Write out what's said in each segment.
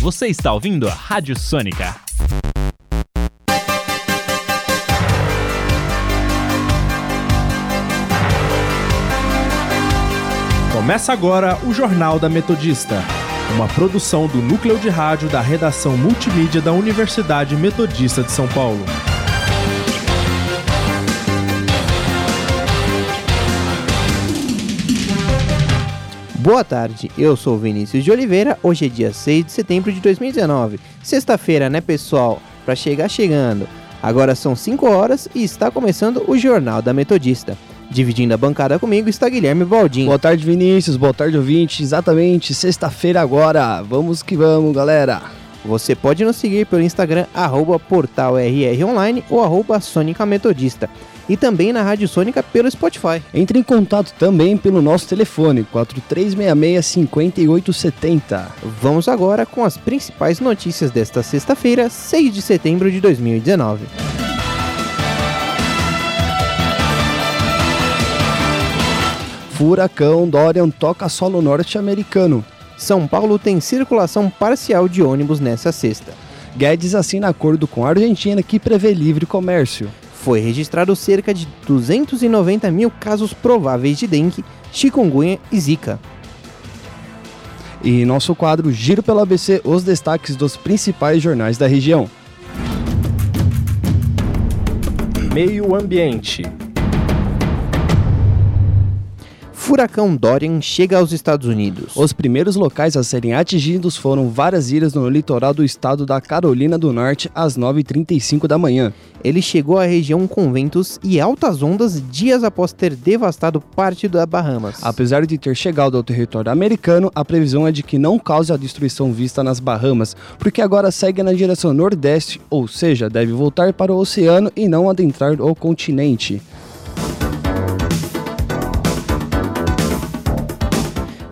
Você está ouvindo a Rádio Sônica. Começa agora o Jornal da Metodista, uma produção do núcleo de rádio da redação multimídia da Universidade Metodista de São Paulo. Boa tarde, eu sou Vinícius de Oliveira. Hoje é dia 6 de setembro de 2019. Sexta-feira, né, pessoal? Para chegar chegando. Agora são 5 horas e está começando o Jornal da Metodista. Dividindo a bancada comigo está Guilherme Baldin. Boa tarde, Vinícius. Boa tarde, ouvinte. Exatamente, sexta-feira agora. Vamos que vamos, galera. Você pode nos seguir pelo Instagram, arroba portalrronline ou arroba Sônica Metodista. E também na Rádio Sônica pelo Spotify. Entre em contato também pelo nosso telefone, 4366-5870. Vamos agora com as principais notícias desta sexta-feira, 6 de setembro de 2019. Furacão Dorian toca solo norte-americano. São Paulo tem circulação parcial de ônibus nessa sexta. Guedes assina acordo com a Argentina que prevê livre comércio. Foi registrado cerca de 290 mil casos prováveis de dengue, chikungunya e zika. E nosso quadro Giro pelo ABC, os destaques dos principais jornais da região. Meio Ambiente. Furacão Dorian chega aos Estados Unidos. Os primeiros locais a serem atingidos foram várias ilhas no litoral do estado da Carolina do Norte às 9h35 da manhã. Ele chegou à região com ventos e altas ondas dias após ter devastado parte da Bahamas. Apesar de ter chegado ao território americano, a previsão é de que não cause a destruição vista nas Bahamas, porque agora segue na direção nordeste, ou seja, deve voltar para o oceano e não adentrar o continente.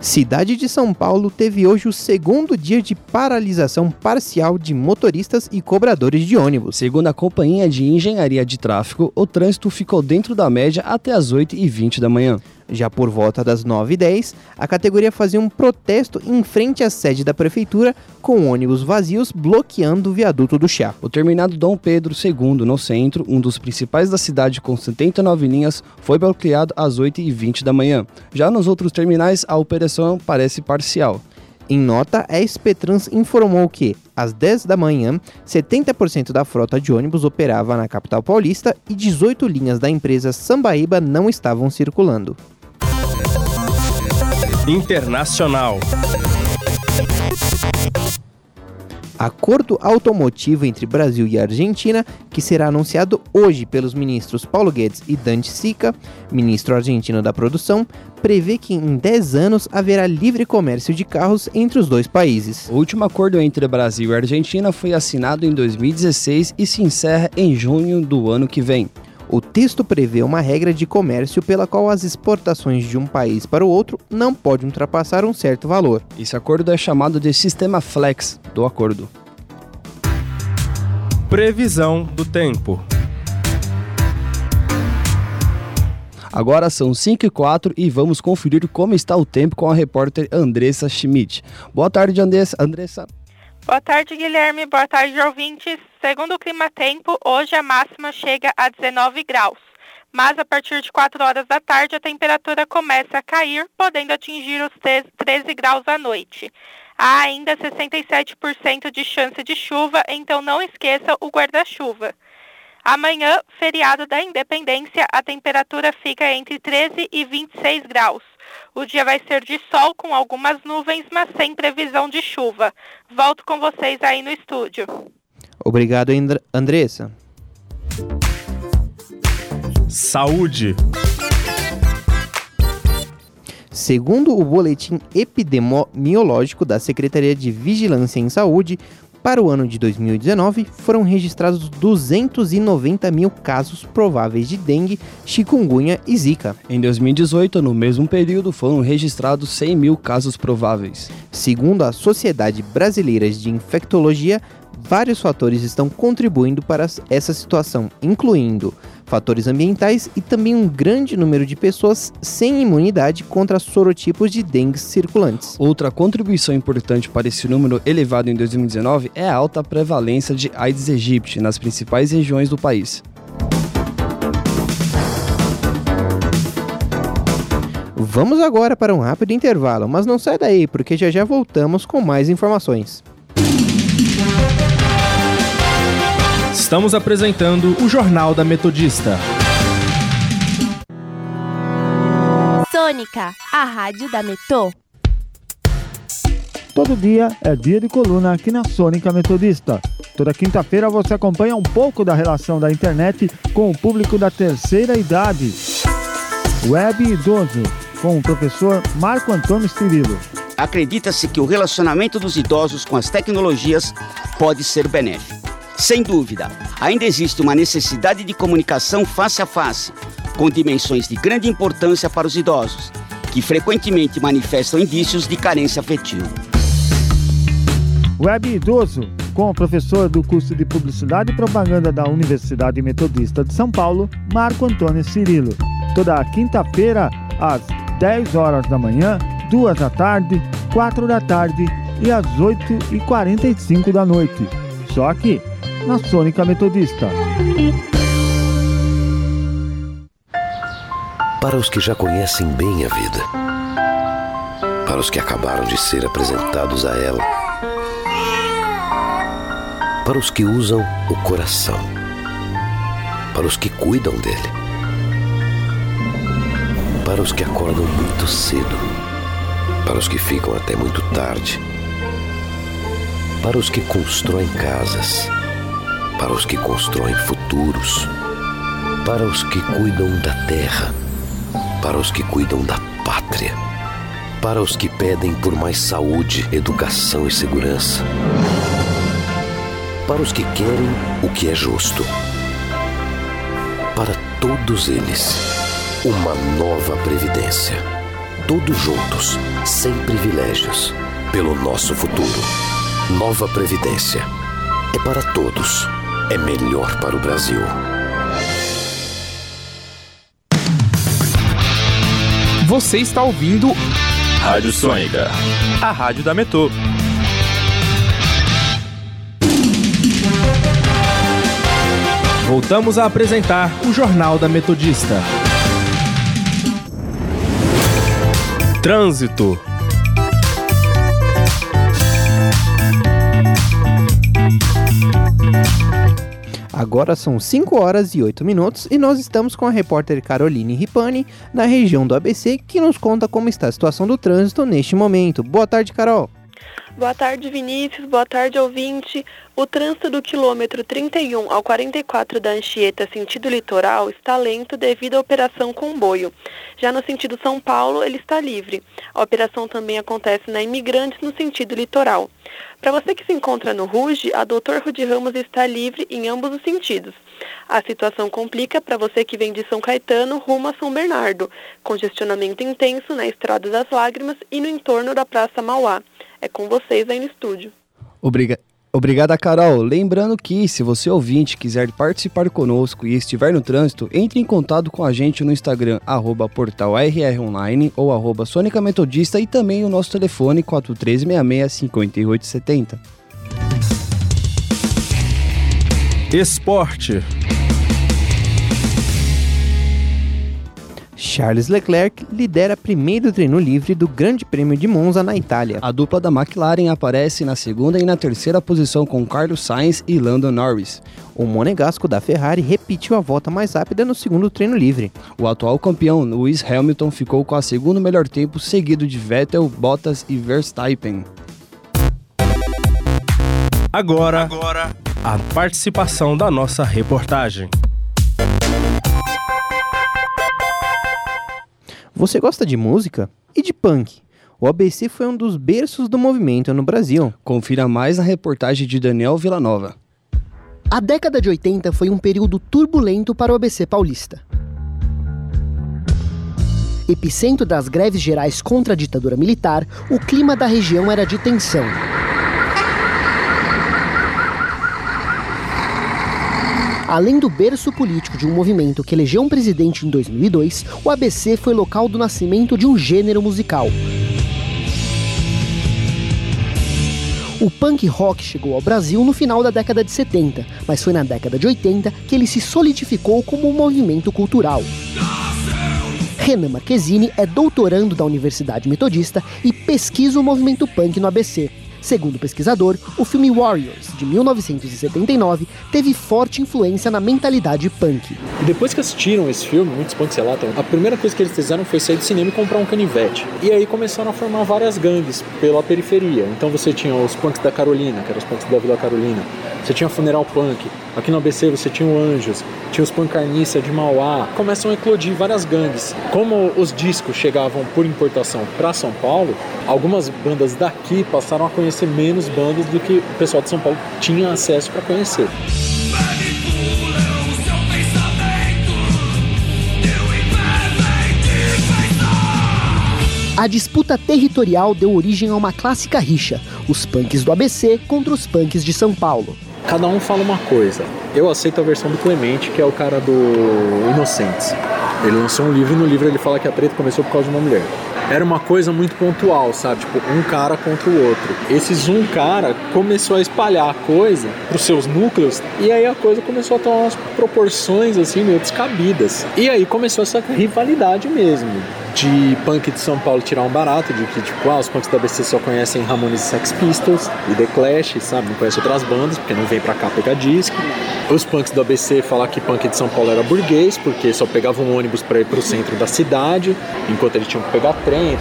Cidade de São Paulo teve hoje o segundo dia de paralisação parcial de motoristas e cobradores de ônibus. Segundo a Companhia de Engenharia de Tráfego, o trânsito ficou dentro da média até as 8h20 da manhã. Já por volta das 9h10, a categoria fazia um protesto em frente à sede da prefeitura, com ônibus vazios bloqueando o viaduto do chá. O terminado Dom Pedro II, no centro, um dos principais da cidade com 79 linhas, foi bloqueado às 8h20 da manhã. Já nos outros terminais, a operação parece parcial. Em nota, a SP Trans informou que, às 10 da manhã, 70% da frota de ônibus operava na capital paulista e 18 linhas da empresa Sambaíba não estavam circulando. Internacional. Acordo automotivo entre Brasil e Argentina, que será anunciado hoje pelos ministros Paulo Guedes e Dante Sica, ministro argentino da produção, prevê que em 10 anos haverá livre comércio de carros entre os dois países. O último acordo entre Brasil e Argentina foi assinado em 2016 e se encerra em junho do ano que vem. O texto prevê uma regra de comércio pela qual as exportações de um país para o outro não podem ultrapassar um certo valor. Esse acordo é chamado de Sistema Flex do acordo. Previsão do tempo. Agora são 5 e 4 e vamos conferir como está o tempo com a repórter Andressa Schmidt. Boa tarde, Andressa. Andressa. Boa tarde, Guilherme. Boa tarde, ouvintes. Segundo o Clima Tempo, hoje a máxima chega a 19 graus. Mas a partir de 4 horas da tarde a temperatura começa a cair, podendo atingir os 13 graus à noite. Há ainda 67% de chance de chuva, então não esqueça o guarda-chuva. Amanhã, feriado da Independência, a temperatura fica entre 13 e 26 graus. O dia vai ser de sol com algumas nuvens, mas sem previsão de chuva. Volto com vocês aí no estúdio. Obrigado, Andressa. Saúde. Segundo o boletim epidemiológico da Secretaria de Vigilância em Saúde, para o ano de 2019, foram registrados 290 mil casos prováveis de dengue, chikungunya e zika. Em 2018, no mesmo período, foram registrados 100 mil casos prováveis. Segundo a Sociedade Brasileira de Infectologia, vários fatores estão contribuindo para essa situação, incluindo fatores ambientais e também um grande número de pessoas sem imunidade contra sorotipos de dengue circulantes. Outra contribuição importante para esse número elevado em 2019 é a alta prevalência de Aedes aegypti nas principais regiões do país. Vamos agora para um rápido intervalo, mas não sai daí, porque já já voltamos com mais informações. Estamos apresentando o Jornal da Metodista. Sônica, a rádio da Metô. Todo dia é dia de coluna aqui na Sônica Metodista. Toda quinta-feira você acompanha um pouco da relação da internet com o público da terceira idade. Web Idoso, com o professor Marco Antônio Cirilo. Acredita-se que o relacionamento dos idosos com as tecnologias pode ser benéfico. Sem dúvida, ainda existe uma necessidade de comunicação face a face, com dimensões de grande importância para os idosos, que frequentemente manifestam indícios de carência afetiva. Web Idoso, com o professor do curso de Publicidade e Propaganda da Universidade Metodista de São Paulo, Marco Antônio Cirilo. Toda quinta-feira, às 10 horas da manhã, 2 da tarde, 4 da tarde e às 8h45 da noite. Só aqui, na Sônica Metodista. Para os que já conhecem bem a vida, para os que acabaram de ser apresentados a ela, para os que usam o coração, para os que cuidam dele, para os que acordam muito cedo, para os que ficam até muito tarde, para os que constroem casas, para os que constroem futuros, para os que cuidam da terra, para os que cuidam da pátria, para os que pedem por mais saúde, educação e segurança, para os que querem o que é justo. Para todos eles, uma nova previdência. Todos juntos, sem privilégios, pelo nosso futuro. Nova Previdência. É para todos. É melhor para o Brasil. Você está ouvindo Rádio Sônica, a rádio da Metô. Voltamos a apresentar o Jornal da Metodista. Trânsito. Agora são 5 horas e 8 minutos e nós estamos com a repórter Caroline Ripani, na região do ABC, que nos conta como está a situação do trânsito neste momento. Boa tarde, Carol. Boa tarde, Vinícius. Boa tarde, ouvinte. O trânsito do quilômetro 31 ao 44 da Anchieta, sentido litoral, está lento devido à operação comboio. Já no sentido São Paulo, ele está livre. A operação também acontece na Imigrantes, no sentido litoral. Para você que se encontra no Ruge, a Doutor Rudi Ramos está livre em ambos os sentidos. A situação complica para você que vem de São Caetano rumo a São Bernardo. Congestionamento intenso na Estrada das Lágrimas e no entorno da Praça Mauá. É com vocês aí no estúdio. Obriga Obrigada, Carol. Lembrando que, se você ouvinte quiser participar conosco e estiver no trânsito, entre em contato com a gente no Instagram, arroba portal RROnline ou arroba Sônica Metodista e também o nosso telefone 4366-5870. Esporte. Charles Leclerc lidera primeiro treino livre do Grande Prêmio de Monza na Itália. A dupla da McLaren aparece na segunda e na terceira posição com Carlos Sainz e Lando Norris. O monegasco da Ferrari repetiu a volta mais rápida no segundo treino livre. O atual campeão Lewis Hamilton ficou com a segundo melhor tempo, seguido de Vettel, Bottas e Verstappen. Agora, Agora, a participação da nossa reportagem. Você gosta de música? E de punk? O ABC foi um dos berços do movimento no Brasil. Confira mais na reportagem de Daniel Villanova. A década de 80 foi um período turbulento para o ABC paulista. Epicentro das greves gerais contra a ditadura militar, o clima da região era de tensão. Além do berço político de um movimento que elegeu um presidente em 2002, o ABC foi local do nascimento de um gênero musical. O punk rock chegou ao Brasil no final da década de 70, mas foi na década de 80 que ele se solidificou como um movimento cultural. Renan Marquezine é doutorando da Universidade Metodista e pesquisa o movimento punk no ABC. Segundo o pesquisador, o filme Warriors, de 1979, teve forte influência na mentalidade punk. E depois que assistiram esse filme, muitos punks relatam, a primeira coisa que eles fizeram foi sair do cinema e comprar um canivete. E aí começaram a formar várias gangues pela periferia. Então você tinha os punks da Carolina, que eram os punks da Vila Carolina. Você tinha Funeral Punk. Aqui no ABC você tinha o Anjos. Tinha os Punk Carniça de Mauá. Começam a eclodir várias gangues. Como os discos chegavam por importação para São Paulo, algumas bandas daqui passaram a conhecer menos bandas do que o pessoal de São Paulo tinha acesso para conhecer. A disputa territorial deu origem a uma clássica rixa: os punks do ABC contra os punks de São Paulo. Cada um fala uma coisa. Eu aceito a versão do Clemente, que é o cara do Inocentes. Ele lançou um livro e no livro ele fala que a treta começou por causa de uma mulher. Era uma coisa muito pontual, sabe? Tipo, um cara contra o outro. Esses um cara começou a espalhar a coisa pros seus núcleos e aí a coisa começou a tomar umas proporções assim meio descabidas. E aí começou essa rivalidade mesmo de punk de São Paulo tirar um barato, de que, tipo, ah, os punks da ABC só conhecem Ramones e Sex Pistols e The Clash, sabe? Não conhece outras bandas, porque não vem pra cá pegar disco. Os punks do ABC falar que punk de São Paulo era burguês, porque só pegavam um ônibus para ir pro centro da cidade, enquanto eles tinham que pegar trem.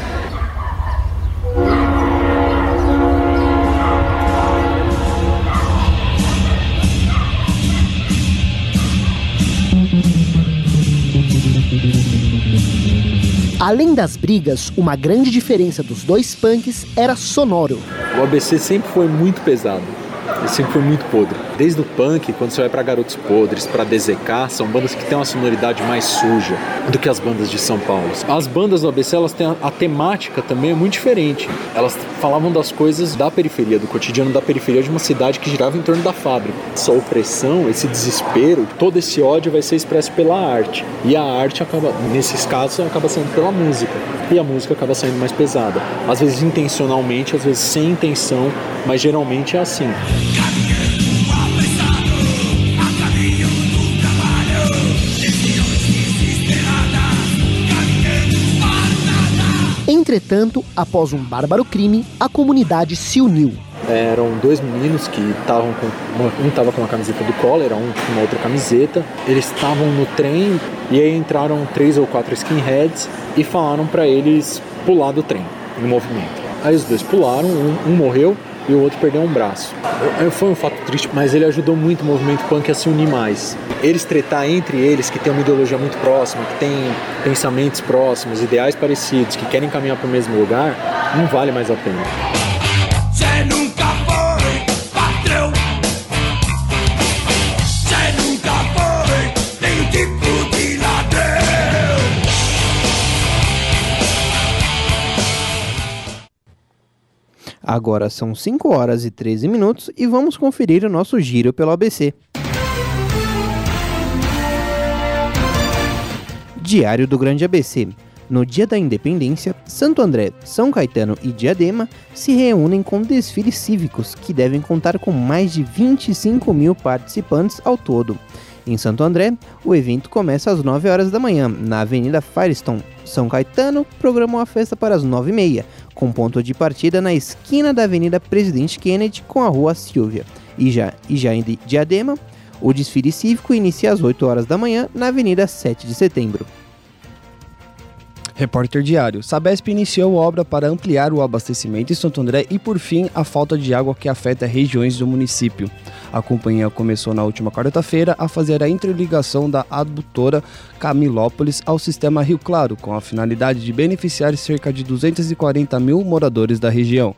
Além das brigas, uma grande diferença dos dois punks era sonoro. O ABC sempre foi muito pesado. Ele sempre foi muito podre. Desde o punk, quando você vai para Garotos Podres, para DZK, são bandas que têm uma sonoridade mais suja do que as bandas de São Paulo. As bandas do ABC, elas têm a, a temática também é muito diferente. Elas falavam das coisas da periferia, do cotidiano da periferia de uma cidade que girava em torno da fábrica. Essa opressão, esse desespero, todo esse ódio vai ser expresso pela arte. E a arte acaba, nesses casos, acaba sendo pela música. E a música acaba saindo mais pesada. Às vezes intencionalmente, às vezes sem intenção, mas geralmente é assim. Entretanto, após um bárbaro crime, a comunidade se uniu. Eram dois meninos que estavam com. Uma, um estava com uma camiseta do Collor, um com uma outra camiseta. Eles estavam no trem e aí entraram três ou quatro skinheads e falaram para eles pular do trem, no movimento. Aí os dois pularam, um, um morreu e o outro perdeu um braço. Foi um fato triste, mas ele ajudou muito o movimento punk a se unir mais. Eles tretar entre eles, que tem uma ideologia muito próxima, que tem pensamentos próximos, ideais parecidos, que querem caminhar para o mesmo lugar, não vale mais a pena. Agora são 5 horas e 13 minutos e vamos conferir o nosso giro pelo ABC. Diário do Grande ABC. No dia da independência, Santo André, São Caetano e Diadema se reúnem com desfiles cívicos que devem contar com mais de 25 mil participantes ao todo. Em Santo André, o evento começa às 9 horas da manhã, na Avenida Firestone. São Caetano programou a festa para as 9h30, com ponto de partida na esquina da Avenida Presidente Kennedy com a Rua Silvia. E já, e já em Diadema, o desfile cívico inicia às 8 horas da manhã na Avenida 7 de Setembro. Repórter Diário. Sabesp iniciou obra para ampliar o abastecimento em Santo André e, por fim, a falta de água que afeta regiões do município. A companhia começou na última quarta-feira a fazer a interligação da adutora Camilópolis ao sistema Rio Claro, com a finalidade de beneficiar cerca de 240 mil moradores da região.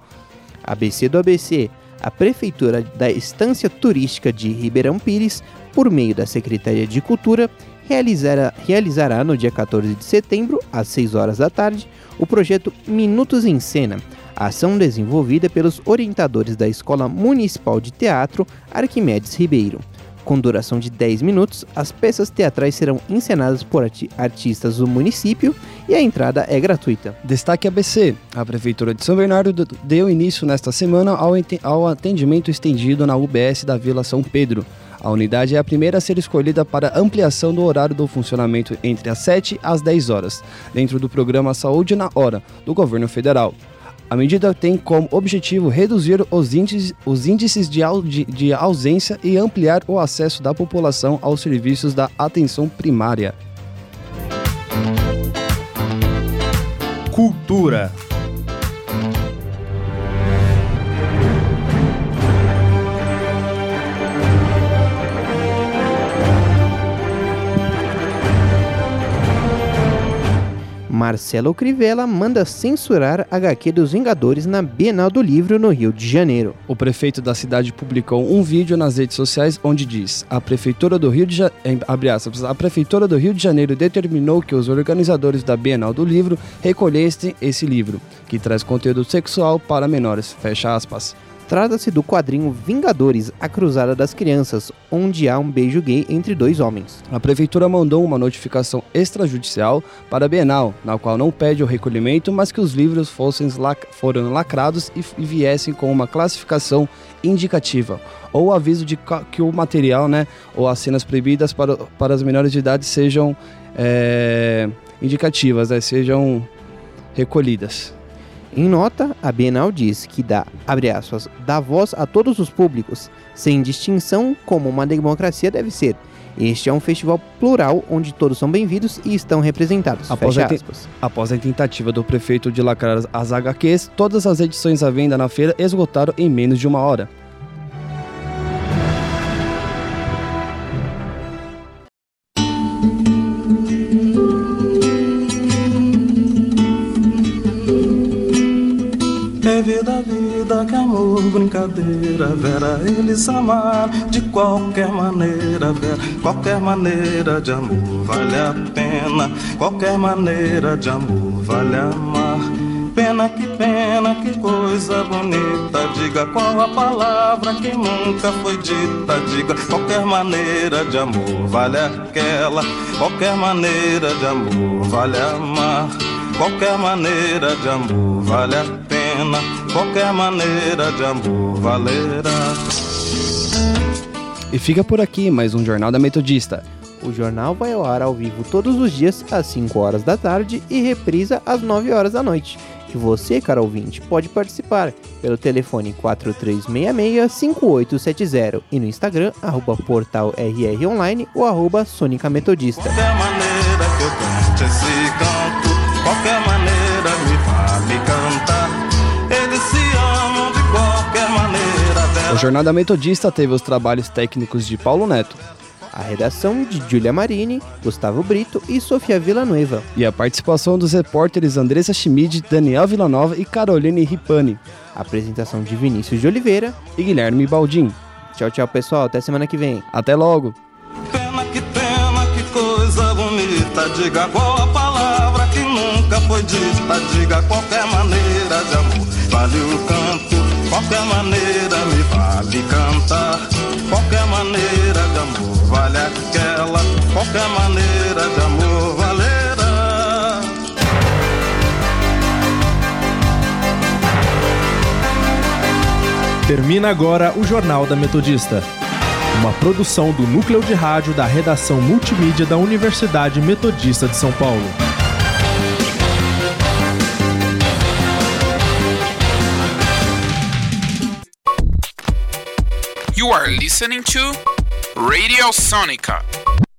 ABC do ABC. A Prefeitura da Estância Turística de Ribeirão Pires, por meio da Secretaria de Cultura, realizará, realizará no dia 14 de setembro, às 6 horas da tarde, o projeto Minutos em Cena, ação desenvolvida pelos orientadores da Escola Municipal de Teatro Arquimedes Ribeiro. Com duração de 10 minutos, as peças teatrais serão encenadas por arti artistas do município e a entrada é gratuita. Destaque ABC: a Prefeitura de São Bernardo deu início nesta semana ao, ao atendimento estendido na UBS da Vila São Pedro. A unidade é a primeira a ser escolhida para ampliação do horário do funcionamento entre as 7 às 10 horas, dentro do programa Saúde na Hora, do governo federal. A medida tem como objetivo reduzir os índices, os índices de, de, de ausência e ampliar o acesso da população aos serviços da atenção primária. Cultura Marcelo Crivella manda censurar HQ dos Vingadores na Bienal do Livro no Rio de Janeiro. O prefeito da cidade publicou um vídeo nas redes sociais onde diz: "A prefeitura do Rio de ja... a prefeitura do Rio de Janeiro determinou que os organizadores da Bienal do Livro recolhessem esse livro, que traz conteúdo sexual para menores." Fecha aspas. Trata-se do quadrinho Vingadores, a Cruzada das Crianças, onde há um beijo gay entre dois homens. A prefeitura mandou uma notificação extrajudicial para a Bienal, na qual não pede o recolhimento, mas que os livros fossem lac foram lacrados e, e viessem com uma classificação indicativa, ou aviso de que o material, né, ou as cenas proibidas para, para as menores de idade sejam é, indicativas, né, sejam recolhidas. Em nota, a Bienal diz que dá, abre aspas, dá voz a todos os públicos, sem distinção como uma democracia deve ser. Este é um festival plural onde todos são bem-vindos e estão representados. Após a, após a, tentativa do prefeito de lacrar as HQs, todas as edições à venda na feira esgotaram em menos de uma hora. Brincadeira, Vera, eles amaram de qualquer maneira, Vera. Qualquer maneira de amor vale a pena, qualquer maneira de amor vale amar. Pena que pena, que coisa bonita. Diga qual a palavra que nunca foi dita. Diga qualquer maneira de amor vale aquela. Qualquer maneira de amor vale amar. Qualquer maneira de amor vale a pena, qualquer maneira de amor valerá. E fica por aqui mais um Jornal da Metodista. O jornal vai ao ar ao vivo todos os dias às 5 horas da tarde e reprisa às 9 horas da noite. E você, caro ouvinte, pode participar pelo telefone 4366-5870 e no Instagram, arroba portal RR Online ou arroba Sônica Metodista. Jornada Metodista teve os trabalhos técnicos de Paulo Neto. A redação de Julia Marini, Gustavo Brito e Sofia Villanueva. E a participação dos repórteres Andressa Schmid, Daniel Villanova e Caroline Ripani. A apresentação de Vinícius de Oliveira e Guilherme Baldin. Tchau, tchau, pessoal. Até semana que vem. Até logo. Pena que pena, que coisa bonita. Diga qual a palavra que nunca foi dita. Diga qualquer maneira de amor. Vale o qualquer maneira me vale cantar. Qualquer maneira de amor vale aquela. Qualquer maneira de amor valerá. Termina agora o Jornal da Metodista. Uma produção do Núcleo de Rádio da Redação Multimídia da Universidade Metodista de São Paulo. You are listening to Radio Sonica.